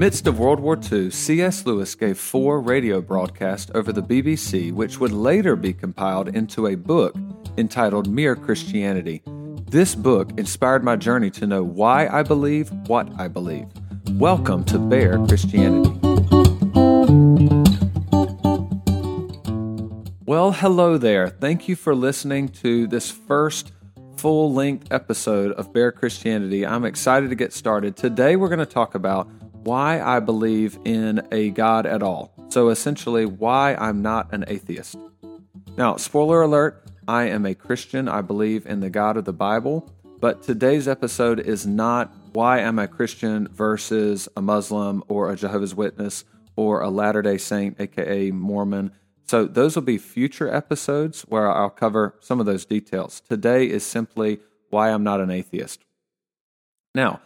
midst of World War II, C.S. Lewis gave four radio broadcasts over the BBC, which would later be compiled into a book entitled Mere Christianity. This book inspired my journey to know why I believe what I believe. Welcome to Bare Christianity. Well, hello there. Thank you for listening to this first full length episode of Bare Christianity. I'm excited to get started. Today, we're going to talk about why I believe in a God at all. So, essentially, why I'm not an atheist. Now, spoiler alert, I am a Christian. I believe in the God of the Bible. But today's episode is not why I'm I Christian versus a Muslim or a Jehovah's Witness or a Latter day Saint, aka Mormon. So, those will be future episodes where I'll cover some of those details. Today is simply why I'm not an atheist. Now,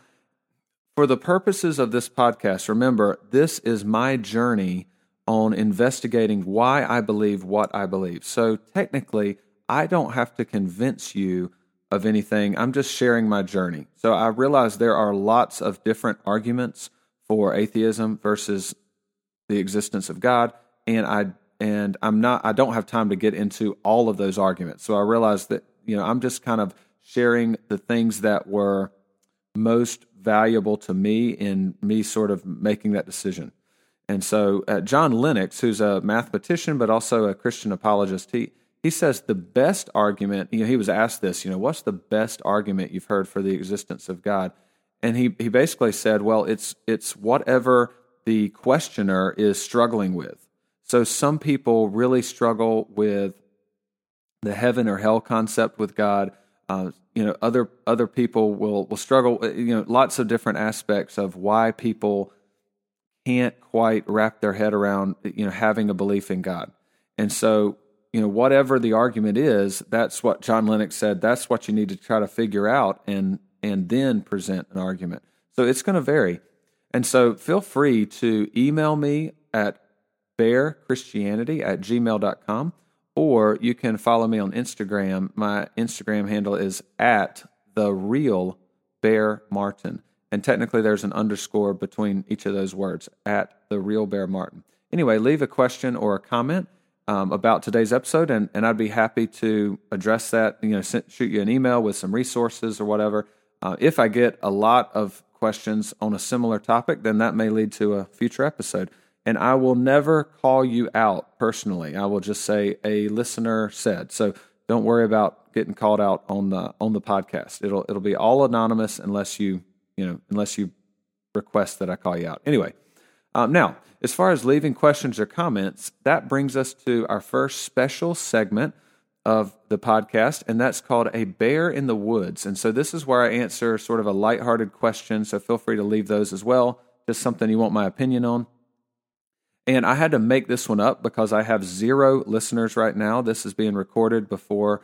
for the purposes of this podcast, remember, this is my journey on investigating why I believe what I believe. So technically, I don't have to convince you of anything. I'm just sharing my journey. So I realize there are lots of different arguments for atheism versus the existence of God, and I and I'm not I don't have time to get into all of those arguments. So I realize that, you know, I'm just kind of sharing the things that were most valuable to me in me sort of making that decision. And so, uh, John Lennox, who's a mathematician but also a Christian apologist, he he says the best argument. You know, he was asked this. You know, what's the best argument you've heard for the existence of God? And he he basically said, well, it's it's whatever the questioner is struggling with. So some people really struggle with the heaven or hell concept with God. Uh, you know, other other people will will struggle. Uh, you know, lots of different aspects of why people can't quite wrap their head around you know having a belief in God. And so, you know, whatever the argument is, that's what John Lennox said. That's what you need to try to figure out and and then present an argument. So it's going to vary. And so feel free to email me at barechristianity at gmail.com or you can follow me on Instagram. My Instagram handle is at the real Bear Martin. And technically, there's an underscore between each of those words at the real Bear Martin. Anyway, leave a question or a comment um, about today's episode, and, and I'd be happy to address that. You know, shoot you an email with some resources or whatever. Uh, if I get a lot of questions on a similar topic, then that may lead to a future episode and I will never call you out personally. I will just say a listener said. So don't worry about getting called out on the on the podcast. It'll it'll be all anonymous unless you you know unless you request that I call you out. Anyway, um, now as far as leaving questions or comments, that brings us to our first special segment of the podcast, and that's called a bear in the woods. And so this is where I answer sort of a lighthearted question. So feel free to leave those as well. Just something you want my opinion on. And I had to make this one up because I have zero listeners right now. This is being recorded before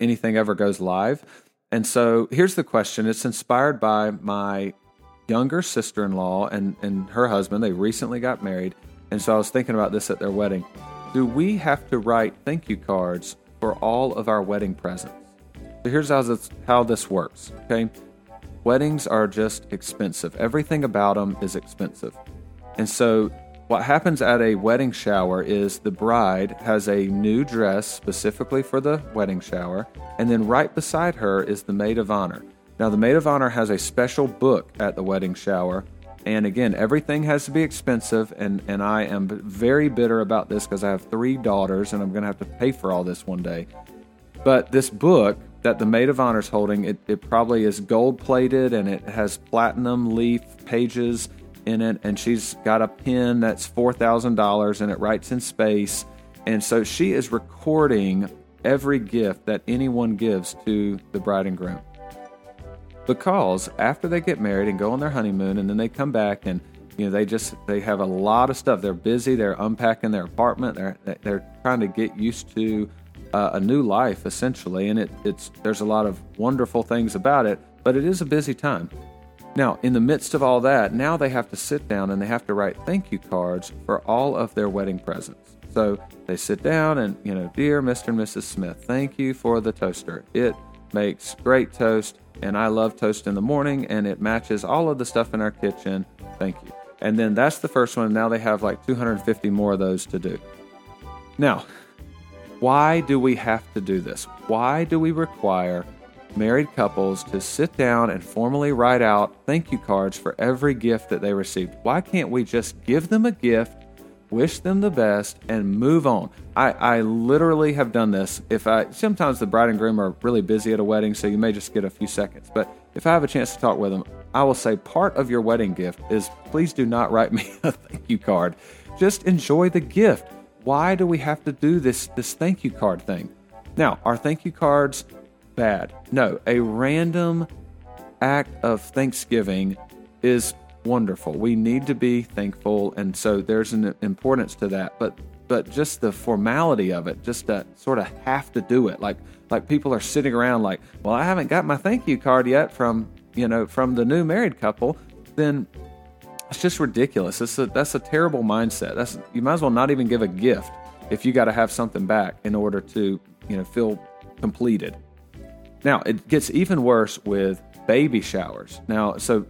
anything ever goes live. And so here's the question it's inspired by my younger sister in law and, and her husband. They recently got married. And so I was thinking about this at their wedding. Do we have to write thank you cards for all of our wedding presents? So here's how this, how this works. Okay. Weddings are just expensive, everything about them is expensive. And so what happens at a wedding shower is the bride has a new dress specifically for the wedding shower, and then right beside her is the maid of honor. Now, the maid of honor has a special book at the wedding shower, and again, everything has to be expensive, and, and I am very bitter about this because I have three daughters and I'm going to have to pay for all this one day. But this book that the maid of honor is holding, it, it probably is gold plated and it has platinum leaf pages in it, and she's got a pen that's $4,000 and it writes in space. And so she is recording every gift that anyone gives to the bride and groom. Because after they get married and go on their honeymoon, and then they come back and you know they just they have a lot of stuff. They're busy. They're unpacking their apartment. They're they're trying to get used to uh, a new life essentially, and it, it's there's a lot of wonderful things about it, but it is a busy time. Now, in the midst of all that, now they have to sit down and they have to write thank you cards for all of their wedding presents. So they sit down and, you know, dear Mr. and Mrs. Smith, thank you for the toaster. It makes great toast, and I love toast in the morning, and it matches all of the stuff in our kitchen. Thank you. And then that's the first one. Now they have like 250 more of those to do. Now, why do we have to do this? Why do we require married couples to sit down and formally write out thank you cards for every gift that they received? Why can't we just give them a gift, wish them the best, and move on? I, I literally have done this. If I sometimes the bride and groom are really busy at a wedding, so you may just get a few seconds. But if I have a chance to talk with them, I will say part of your wedding gift is please do not write me a thank you card. Just enjoy the gift. Why do we have to do this this thank you card thing? Now, are thank you cards bad? No, a random act of thanksgiving is wonderful. We need to be thankful and so there's an importance to that. But but just the formality of it, just to sort of have to do it. Like like people are sitting around like, "Well, I haven't got my thank you card yet from, you know, from the new married couple." Then it's just ridiculous. It's a, that's a terrible mindset. That's you might as well not even give a gift if you got to have something back in order to you know feel completed. Now it gets even worse with baby showers. Now, so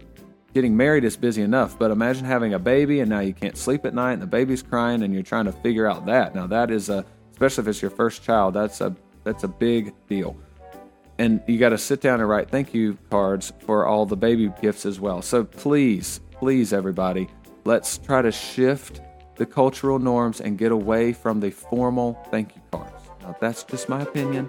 getting married is busy enough, but imagine having a baby and now you can't sleep at night and the baby's crying and you're trying to figure out that. Now that is a especially if it's your first child, that's a that's a big deal. And you got to sit down and write thank you cards for all the baby gifts as well. So please please, everybody, let's try to shift the cultural norms and get away from the formal thank you cards. Now, that's just my opinion.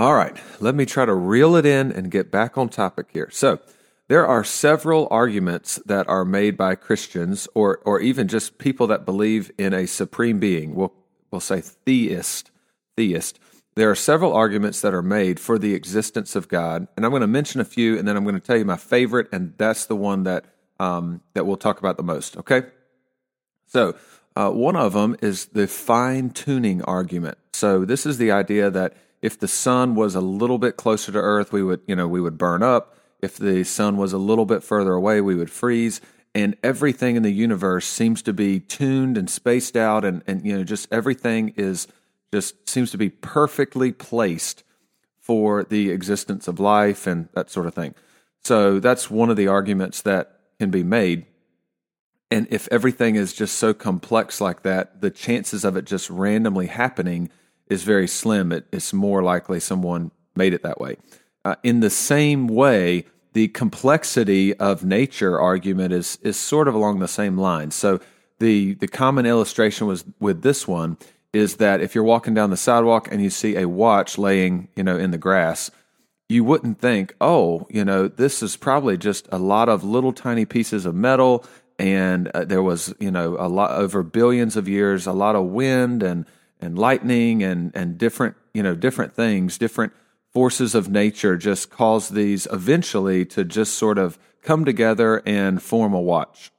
All right, let me try to reel it in and get back on topic here. So, there are several arguments that are made by Christians or, or even just people that believe in a supreme being. We'll, we'll say theist, theist there are several arguments that are made for the existence of God, and I'm going to mention a few, and then I'm going to tell you my favorite, and that's the one that um, that we'll talk about the most. Okay, so uh, one of them is the fine tuning argument. So this is the idea that if the sun was a little bit closer to Earth, we would you know we would burn up. If the sun was a little bit further away, we would freeze. And everything in the universe seems to be tuned and spaced out, and, and you know just everything is just seems to be perfectly placed for the existence of life and that sort of thing. So that's one of the arguments that can be made. And if everything is just so complex like that, the chances of it just randomly happening is very slim. It, it's more likely someone made it that way. Uh, in the same way, the complexity of nature argument is is sort of along the same lines. So the the common illustration was with this one is that if you're walking down the sidewalk and you see a watch laying, you know, in the grass, you wouldn't think, oh, you know, this is probably just a lot of little tiny pieces of metal, and uh, there was, you know, a lot over billions of years, a lot of wind and and lightning and and different, you know, different things, different forces of nature just cause these eventually to just sort of come together and form a watch.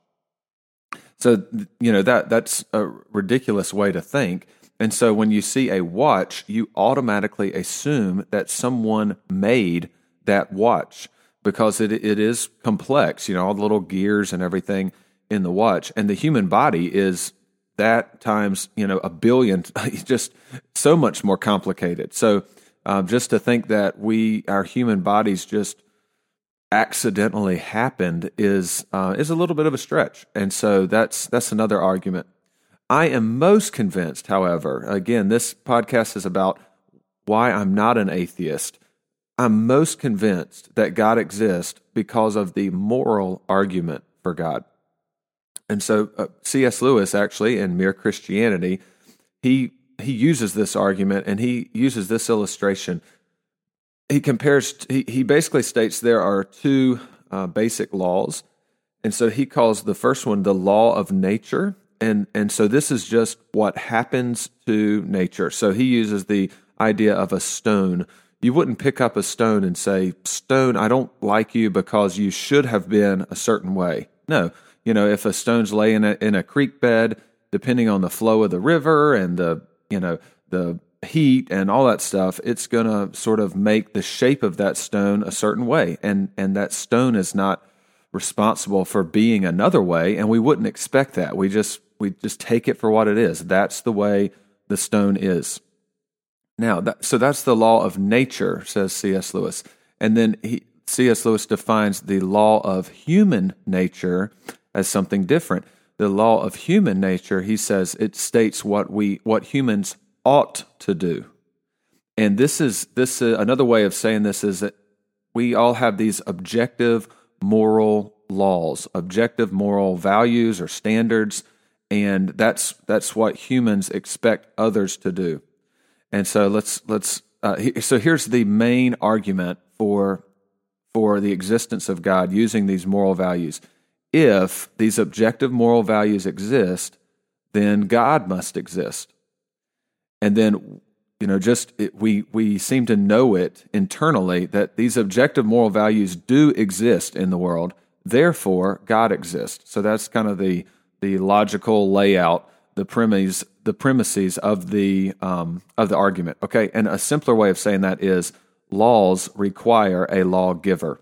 So, you know, that that's a ridiculous way to think. And so when you see a watch, you automatically assume that someone made that watch because it, it is complex, you know, all the little gears and everything in the watch. And the human body is that times, you know, a billion, just so much more complicated. So uh, just to think that we, our human bodies just accidentally happened is uh, is a little bit of a stretch. And so that's that's another argument I am most convinced, however, again, this podcast is about why I'm not an atheist. I'm most convinced that God exists because of the moral argument for God. And so uh, C.S. Lewis actually in Mere Christianity, he he uses this argument and he uses this illustration. He compares he, he basically states there are two uh, basic laws. And so he calls the first one the law of nature and and so this is just what happens to nature. So he uses the idea of a stone. You wouldn't pick up a stone and say, "Stone, I don't like you because you should have been a certain way." No, you know, if a stone's laying in a creek bed, depending on the flow of the river and the you know the heat and all that stuff, it's going to sort of make the shape of that stone a certain way, and and that stone is not responsible for being another way, and we wouldn't expect that. We just we just take it for what it is. That's the way the stone is. Now, that, so that's the law of nature, says C.S. Lewis. And then he, C.S. Lewis defines the law of human nature as something different. The law of human nature, he says, it states what we what humans ought to do. And this is this uh, another way of saying this is that we all have these objective moral laws, objective moral values or standards, and that's that's what humans expect others to do. And so let's let's uh, so here's the main argument for for the existence of God using these moral values. If these objective moral values exist, then God must exist. And then you know just it, we we seem to know it internally that these objective moral values do exist in the world therefore god exists so that's kind of the the logical layout the premise the premises of the um, of the argument okay and a simpler way of saying that is laws require a lawgiver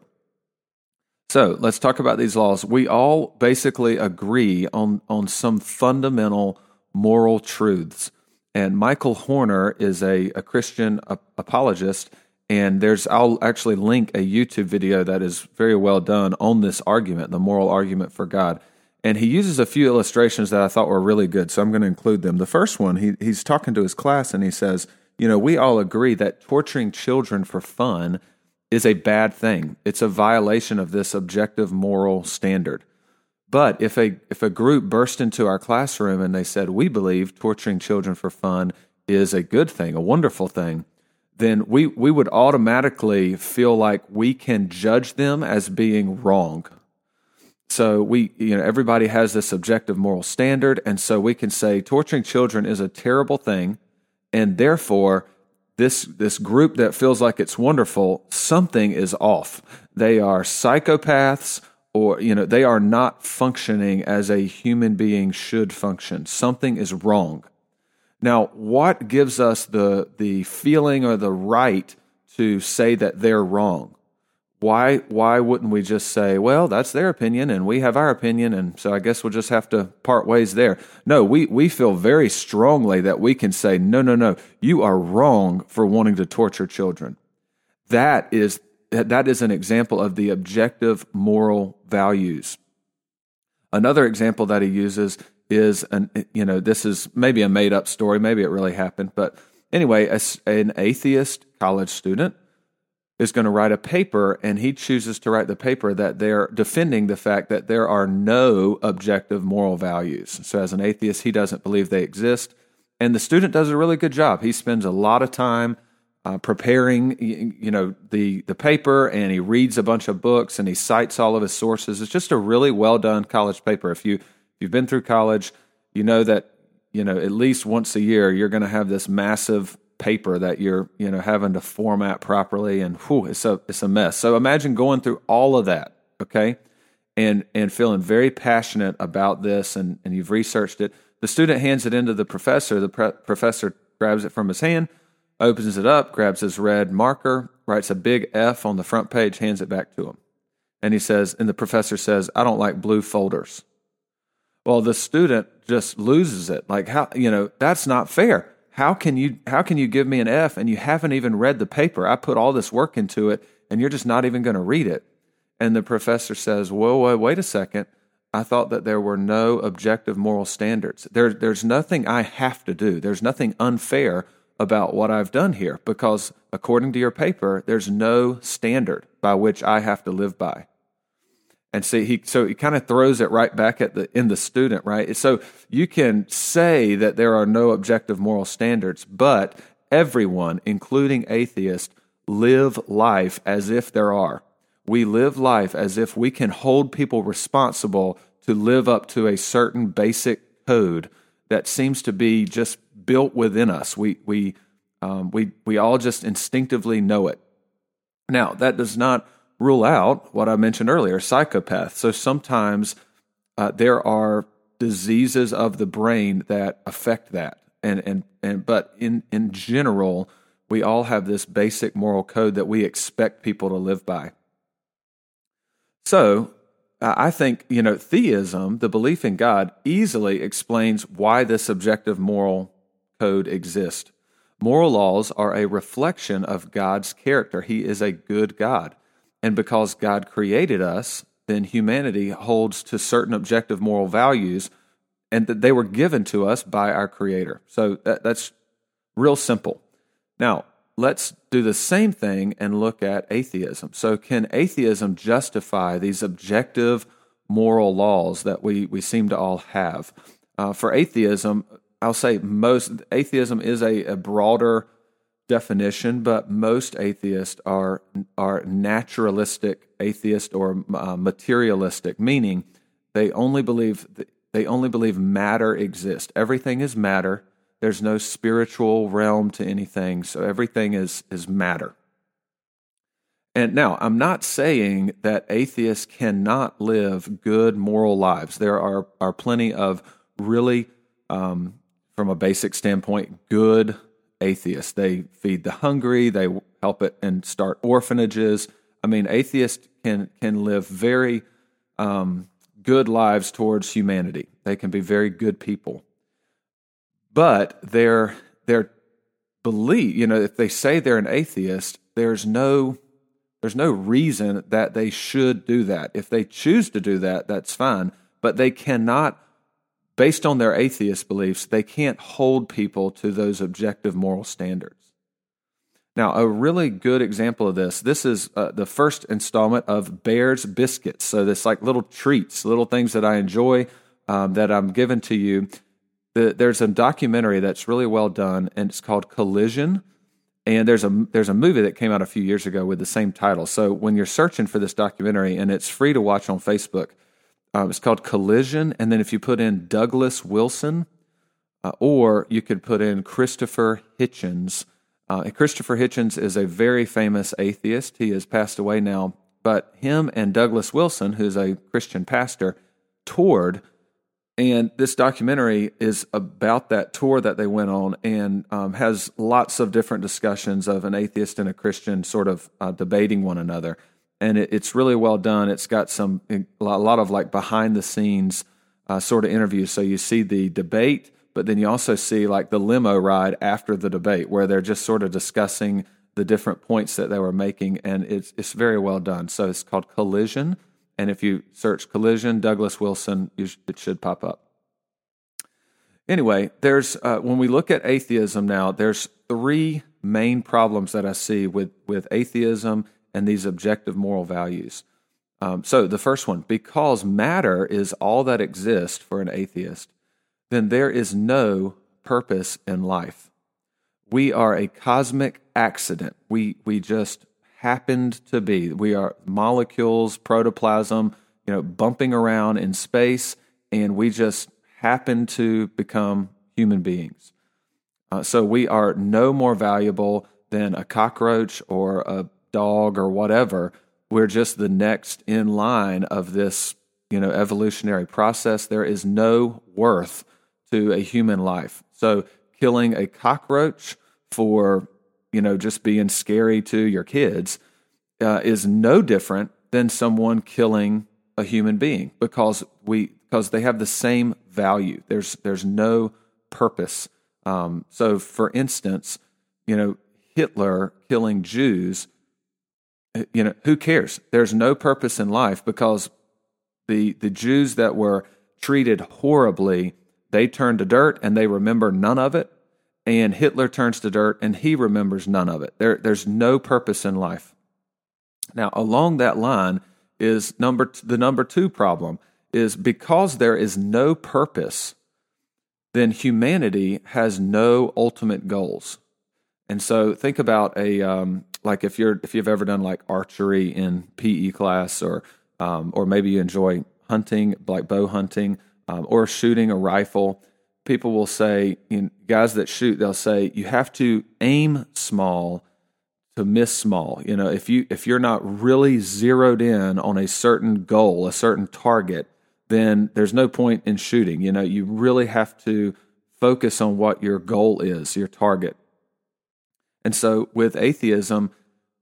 so let's talk about these laws we all basically agree on on some fundamental moral truths and Michael Horner is a, a Christian apologist. And there's, I'll actually link a YouTube video that is very well done on this argument, the moral argument for God. And he uses a few illustrations that I thought were really good. So I'm going to include them. The first one, he, he's talking to his class and he says, You know, we all agree that torturing children for fun is a bad thing. It's a violation of this objective moral standard. But if a if a group burst into our classroom and they said we believe torturing children for fun is a good thing, a wonderful thing, then we we would automatically feel like we can judge them as being wrong. So we you know everybody has this objective moral standard and so we can say torturing children is a terrible thing and therefore this this group that feels like it's wonderful something is off. They are psychopaths or you know they are not functioning as a human being should function. Something is wrong. Now what gives us the the feeling or the right to say that they're wrong why why wouldn't we just say well that's their opinion and we have our opinion and so i guess we'll just have to part ways there no we we feel very strongly that we can say no no no you are wrong for wanting to torture children that is that is an example of the objective moral values. Another example that he uses is an you know this is maybe a made up story, maybe it really happened, but anyway, a, an atheist college student is going to write a paper and he chooses to write the paper that they're defending the fact that there are no objective moral values. So as an atheist, he doesn't believe they exist. And the student does a really good job. He spends a lot of time uh, preparing, you know, the the paper, and he reads a bunch of books, and he cites all of his sources. It's just a really well done college paper. If you if you've been through college, you know that you know at least once a year you're going to have this massive paper that you're you know having to format properly, and whew, it's a it's a mess. So imagine going through all of that, okay, and and feeling very passionate about this, and and you've researched it. The student hands it into the professor. The pre- professor grabs it from his hand opens it up, grabs his red marker, writes a big F on the front page, hands it back to him. And he says, and the professor says, I don't like blue folders. Well, the student just loses it. Like how, you know, that's not fair. How can you how can you give me an F and you haven't even read the paper? I put all this work into it and you're just not even going to read it. And the professor says, Whoa, whoa, wait a second. I thought that there were no objective moral standards. There, there's nothing I have to do. There's nothing unfair about what I've done here because according to your paper, there's no standard by which I have to live by. And see, he so he kind of throws it right back at the in the student, right? So you can say that there are no objective moral standards, but everyone, including atheists, live life as if there are. We live life as if we can hold people responsible to live up to a certain basic code that seems to be just built within us. We, we, um, we, we all just instinctively know it. Now, that does not rule out what I mentioned earlier psychopaths. So sometimes uh, there are diseases of the brain that affect that. And, and, and, but in, in general, we all have this basic moral code that we expect people to live by. So, I think, you know, theism, the belief in God, easily explains why this objective moral code exists. Moral laws are a reflection of God's character. He is a good God. And because God created us, then humanity holds to certain objective moral values and that they were given to us by our Creator. So that, that's real simple. Now, let's do the same thing and look at atheism. So, can atheism justify these objective moral laws that we, we seem to all have? Uh, for atheism, I'll say most atheism is a, a broader definition, but most atheists are are naturalistic atheist or uh, materialistic, meaning they only believe they only believe matter exists. Everything is matter. There's no spiritual realm to anything, so everything is is matter. And now, I'm not saying that atheists cannot live good moral lives. There are are plenty of really, um, from a basic standpoint, good atheists. They feed the hungry. They help it and start orphanages. I mean, atheists can can live very um, good lives towards humanity. They can be very good people, but their their belief, you know, if they say they're an atheist, there's no there's no reason that they should do that. If they choose to do that, that's fine. But they cannot based on their atheist beliefs, they can't hold people to those objective moral standards. Now, a really good example of this, this is uh, the first installment of Bear's Biscuits. So, this like little treats, little things that I enjoy um, that I'm giving to you. The, there's a documentary that's really well done, and it's called Collision. And there's a there's a movie that came out a few years ago with the same title. So when you're searching for this documentary, and it's free to watch on Facebook, um, it's called Collision. And then if you put in Douglas Wilson, uh, or you could put in Christopher Hitchens. Uh, Christopher Hitchens is a very famous atheist. He has passed away now, but him and Douglas Wilson, who's a Christian pastor, toured. And this documentary is about that tour that they went on and um, has lots of different discussions of an atheist and a Christian sort of uh, debating one another and it, it's really well done. It's got some a lot of like behind the scenes uh, sort of interviews. So you see the debate, but then you also see like the limo ride after the debate, where they're just sort of discussing the different points that they were making, and it's it's very well done. So it's called Collision, and if you search Collision Douglas Wilson, sh- it should pop up. Anyway, there's uh, when we look at atheism now, there's three main problems that I see with with atheism and these objective moral values. Um, so, the first one because matter is all that exists for an atheist, then there is no purpose in life. We are a cosmic accident. We, we just happened to be. We are molecules, protoplasm, you know, bumping around in space, and we just happen to become human beings. Uh, so we are no more valuable than a cockroach or a dog or whatever. We're just the next in line of this, you know, evolutionary process. There is no worth to a human life. So killing a cockroach for, you know, just being scary to your kids uh, is no different than someone killing a human being because we because they have the same value. There's there's no purpose. Um, so, for instance, you know, Hitler killing Jews you know, who cares? There's no purpose in life because the the Jews that were treated horribly, they turn to dirt and they remember none of it. And Hitler turns to dirt and he remembers none of it. There, there's no purpose in life. Now, along that line is number the number two problem is because there is no purpose, then humanity has no ultimate goals. And so think about a um, like if you're if you've ever done like archery in PE class or um, or maybe you enjoy hunting like bow hunting um, or shooting a rifle. People will say, you know, guys that shoot, they'll say you have to aim small to miss small. You know, if you if you're not really zeroed in on a certain goal, a certain target, then there's no point in shooting. You know, you really have to focus on what your goal is, your target. And so with atheism,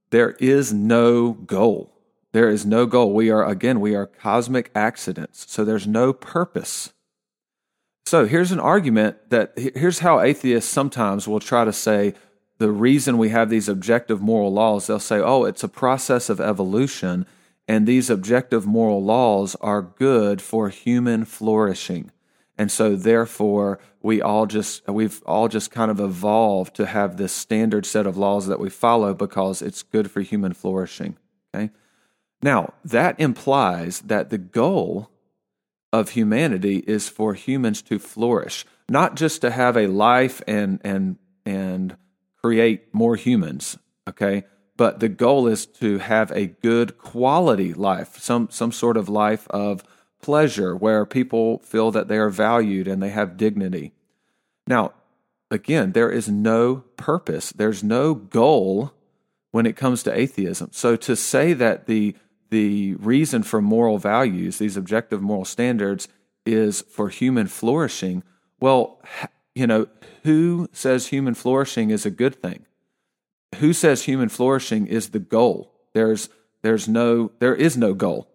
there is no goal. There is no goal. We are, again, we are cosmic accidents. So there's no purpose. So here's an argument that here's how atheists sometimes will try to say, the reason we have these objective moral laws, they'll say, oh, it's a process of evolution, and these objective moral laws are good for human flourishing. And so therefore we all just we've all just kind of evolved to have this standard set of laws that we follow because it's good for human flourishing. Okay? Now, that implies that the goal of humanity is for humans to flourish, not just to have a life and and and create more humans, okay? But the goal is to have a good quality life, some some sort of life of pleasure where people feel that they are valued and they have dignity. Now, again, there is no purpose, there's no goal when it comes to atheism. So to say that the the reason for moral values, these objective moral standards, is for human flourishing, well, you know, who says human flourishing is a good thing? Who says human flourishing is the goal? There's there's no there is no goal.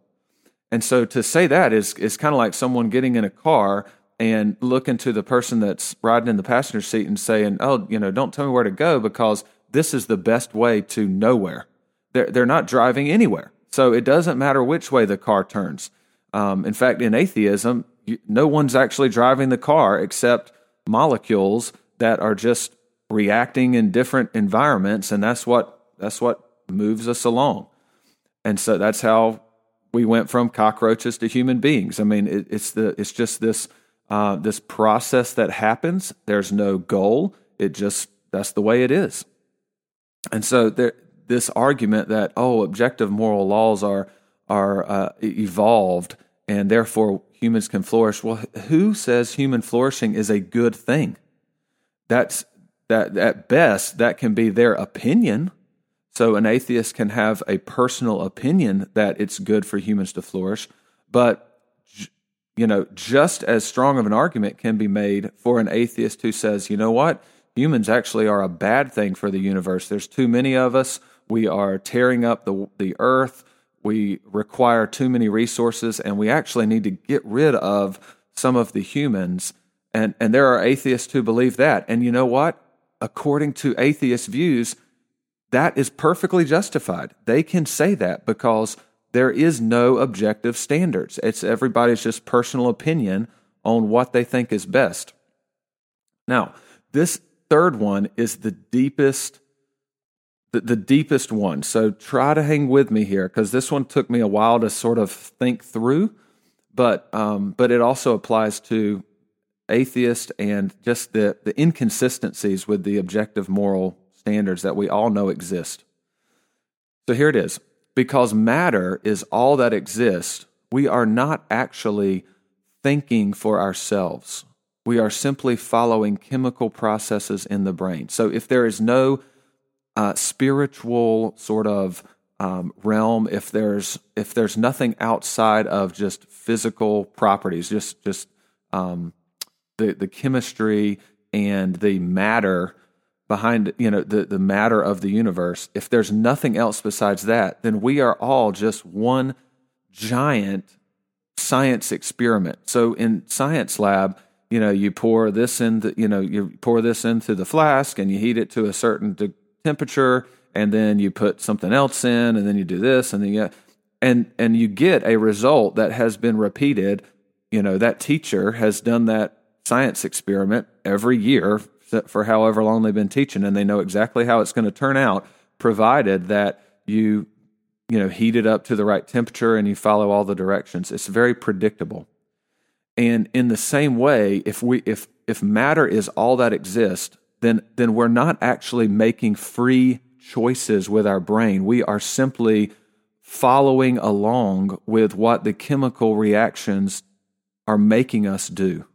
And so to say that is is kind of like someone getting in a car and looking to the person that's riding in the passenger seat and saying, "Oh, you know, don't tell me where to go because this is the best way to nowhere." They're they're not driving anywhere, so it doesn't matter which way the car turns. Um, in fact, in atheism, you, no one's actually driving the car except molecules that are just reacting in different environments, and that's what that's what moves us along. And so that's how we went from cockroaches to human beings. I mean, it, it's the it's just this uh, this process that happens. There's no goal. It just that's the way it is. And so there, this argument that oh, objective moral laws are are uh, evolved and therefore humans can flourish. Well, who says human flourishing is a good thing? That's that at best that can be their opinion so an atheist can have a personal opinion that it's good for humans to flourish, but you know, just as strong of an argument can be made for an atheist who says, "You know what? Humans actually are a bad thing for the universe. There's too many of us. We are tearing up the the earth. We require too many resources and we actually need to get rid of some of the humans." And and there are atheists who believe that. And you know what? According to atheist views, that is perfectly justified. They can say that because there is no objective standards. It's everybody's just personal opinion on what they think is best. Now, this third one is the deepest the, the deepest one. So try to hang with me here because this one took me a while to sort of think through, but um, but it also applies to atheist and just the the inconsistencies with the objective moral standards that we all know exist. So here it is. Because matter is all that exists, we are not actually thinking for ourselves. We are simply following chemical processes in the brain. So if there is no uh, spiritual sort of um, realm, if there's if there's nothing outside of just physical properties, just just um, the the chemistry and the matter behind you know the, the matter of the universe. If there's nothing else besides that then we are all just one giant science experiment. So in science lab you know you pour this in the, you know you pour this into the flask and you heat it to a certain de- temperature and then you put something else in and then you do this and then you and and you get a result that has been repeated. You know that teacher has done that science experiment every year for however long they've been teaching, and they know exactly how it's going to turn out, provided that you you know heat it up to the right temperature and you follow all the directions. It's very predictable. And in the same way, if we if if matter is all that exists, then then we're not actually making free choices with our brain. We are simply following along with what the chemical reactions are making us do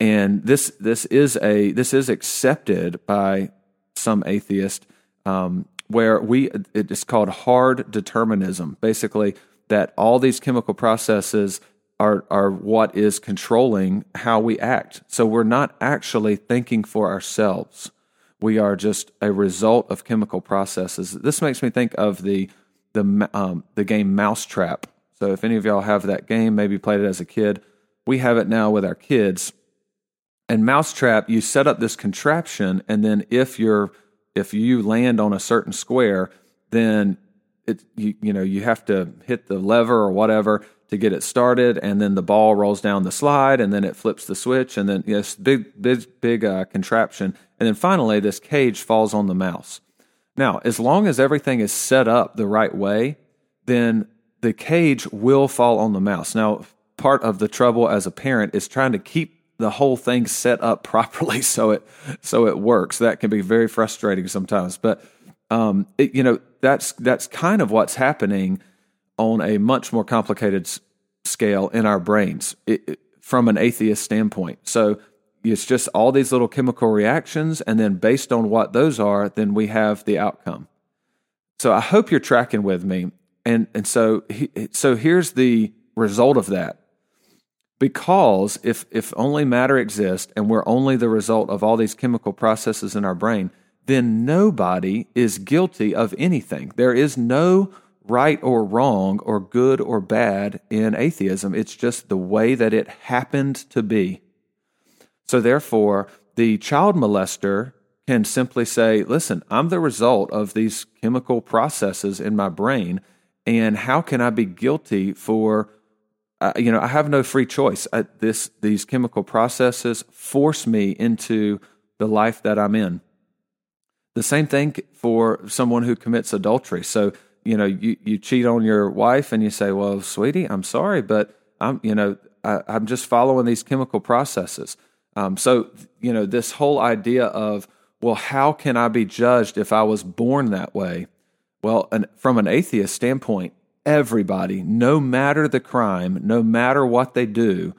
and this this is a this is accepted by some atheists, um, where we it is called hard determinism. Basically, that all these chemical processes are are what is controlling how we act. So we're not actually thinking for ourselves. We are just a result of chemical processes. This makes me think of the the um, the game Mousetrap. So if any of y'all have that game, maybe played it as a kid, we have it now with our kids And Mousetrap, you set up this contraption, and then if you're if you land on a certain square, then it you, you know you have to hit the lever or whatever to get it started, and then the ball rolls down the slide, and then it flips the switch, and then yes, big big big uh, contraption, and then finally this cage falls on the mouse. Now, as long as everything is set up the right way, then the cage will fall on the mouse. Now, part of the trouble as a parent is trying to keep the whole thing set up properly so it so it works. That can be very frustrating sometimes, but um, it, you know that's that's kind of what's happening on a much more complicated s- scale in our brains it, it, from an atheist standpoint. So it's just all these little chemical reactions, and then based on what those are, then we have the outcome. So I hope you're tracking with me, and and so so here's the result of that because if, if only matter exists and we're only the result of all these chemical processes in our brain, then nobody is guilty of anything. There is no right or wrong or good or bad in atheism. It's just the way that it happened to be. So, therefore, the child molester can simply say, Listen, I'm the result of these chemical processes in my brain, and how can I be guilty for uh, you know, I have no free choice. I, this these chemical processes force me into the life that I'm in. The same thing for someone who commits adultery. So, you know, you, you cheat on your wife and you say, "Well, sweetie, I'm sorry, but I'm, you know, I, am just following these chemical processes." Um, so, you know, this whole idea of, well, how can I be judged if I was born that way? Well, an, from an atheist standpoint, everybody, no matter the crime, no matter what they do,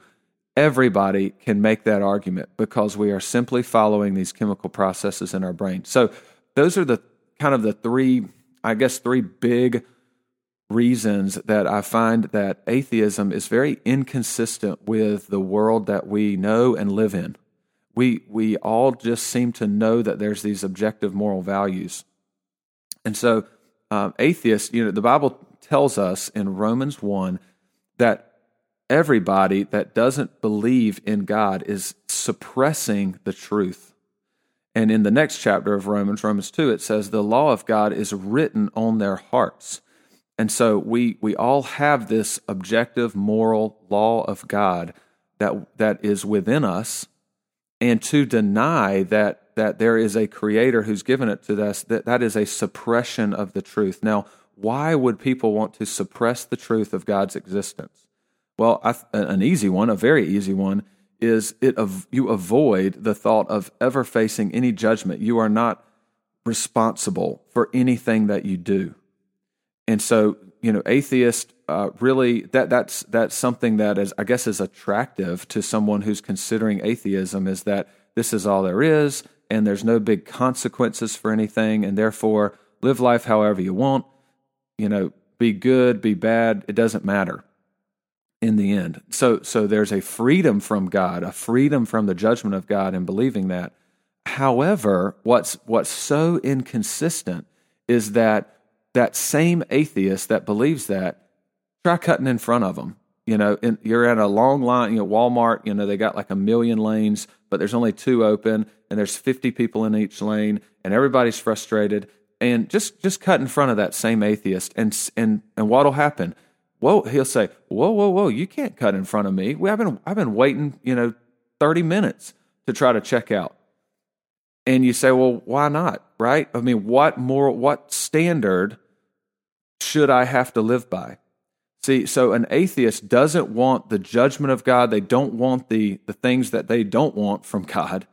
everybody can make that argument because we are simply following these chemical processes in our brain. So, those are the kind of the three, I guess, three big reasons that I find that atheism is very inconsistent with the world that we know and live in. We, we all just seem to know that there's these objective moral values. And so, um, atheists, you know, the Bible tells us in Romans 1 that everybody that doesn't believe in God is suppressing the truth. And in the next chapter of Romans, Romans 2, it says, The law of God is written on their hearts. And so we, we all have this objective moral law of God that, that is within us. And to deny that, that there is a creator who's given it to us, that, that is a suppression of the truth. Now, why would people want to suppress the truth of God's existence? Well, an easy one, a very easy one, is it you avoid the thought of ever facing any judgment. You are not responsible for anything that you do, and so you know, atheist uh, really that that's that's something that is I guess is attractive to someone who's considering atheism is that this is all there is, and there's no big consequences for anything, and therefore live life however you want you know, be good, be bad, it doesn't matter in the end. So so there's a freedom from God, a freedom from the judgment of God in believing that. However, what's what's so inconsistent is that that same atheist that believes that try cutting in front of them. You know, and you're at a long line. You know, Walmart. You know, they got like a million lanes, but there's only two open, and there's 50 people in each lane, and everybody's frustrated and just just cut in front of that same atheist and and and what'll happen? Whoa he'll say whoa whoa whoa you can't cut in front of me. We, i've been i've been waiting you know 30 minutes to try to check out. And you say well why not? Right? I mean what more what standard should i have to live by? See so an atheist doesn't want the judgment of god. They don't want the the things that they don't want from god.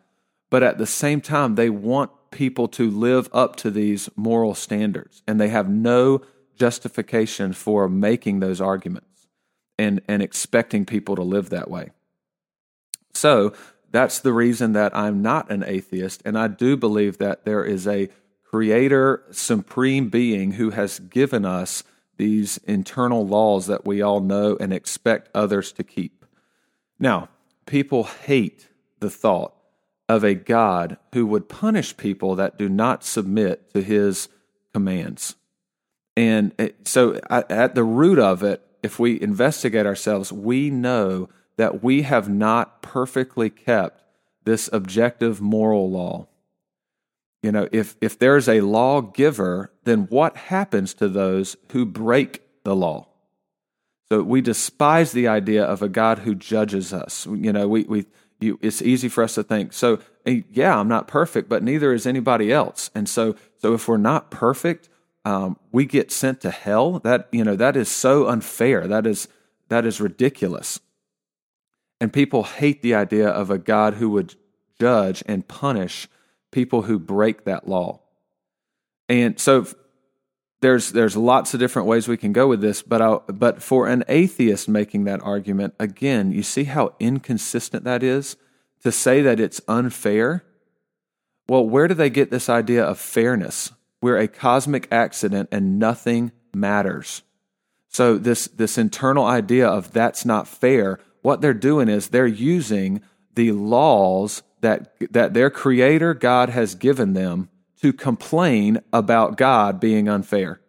But at the same time they want people to live up to these moral standards, and they have no justification for making those arguments and, and expecting people to live that way. So that's the reason that I'm not an atheist, and I do believe that there is a creator, supreme being who has given us these internal laws that we all know and expect others to keep. Now, people hate the thought of a God who would punish people that do not submit to his commands. And so, at the root of it, if we investigate ourselves, we know that we have not perfectly kept this objective moral law. You know, if, if there's a lawgiver, then what happens to those who break the law? So we despise the idea of a God who judges us. You know, we, we you, it's easy for us to think, so eh, yeah, I'm not perfect, but neither is anybody else. And so, so if we're not perfect, um, we get sent to hell. That you know, that is so unfair. That is that is ridiculous. And people hate the idea of a God who would judge and punish people who break that law. And so there's there's lots of different ways we can go with this, but I, but for an atheist making that argument, again, you see how inconsistent that is to say that it's unfair. Well, where do they get this idea of fairness? We're a cosmic accident and nothing matters. So this this internal idea of that's not fair, what they're doing is they're using the laws that that their creator God has given them to complain about God being unfair.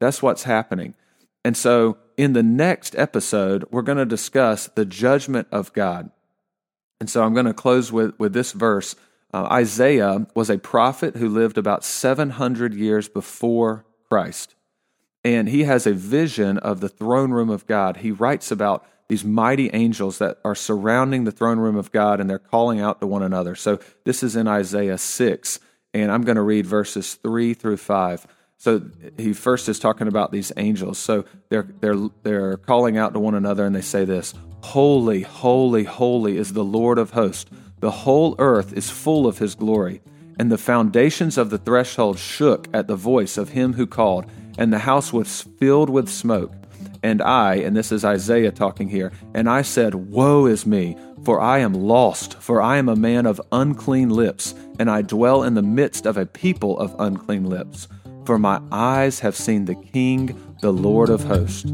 That's what's happening. And so, in the next episode, we're going to discuss the judgment of God. And so, I'm going to close with, with this verse. Uh, Isaiah was a prophet who lived about 700 years before Christ. And he has a vision of the throne room of God. He writes about these mighty angels that are surrounding the throne room of God and they're calling out to one another. So, this is in Isaiah 6 and I'm going to read verses three through five. So he first is talking about these angels. So they're they're they're calling out to one another, and they say this: "Holy, holy, holy is the Lord of hosts. The whole earth is full of His glory." And the foundations of the threshold shook at the voice of him who called, and the house was filled with smoke. And I, and this is Isaiah talking here, and I said, Woe is me, for I am lost, for I am a man of unclean lips, and I dwell in the midst of a people of unclean lips. For my eyes have seen the King, the Lord of hosts.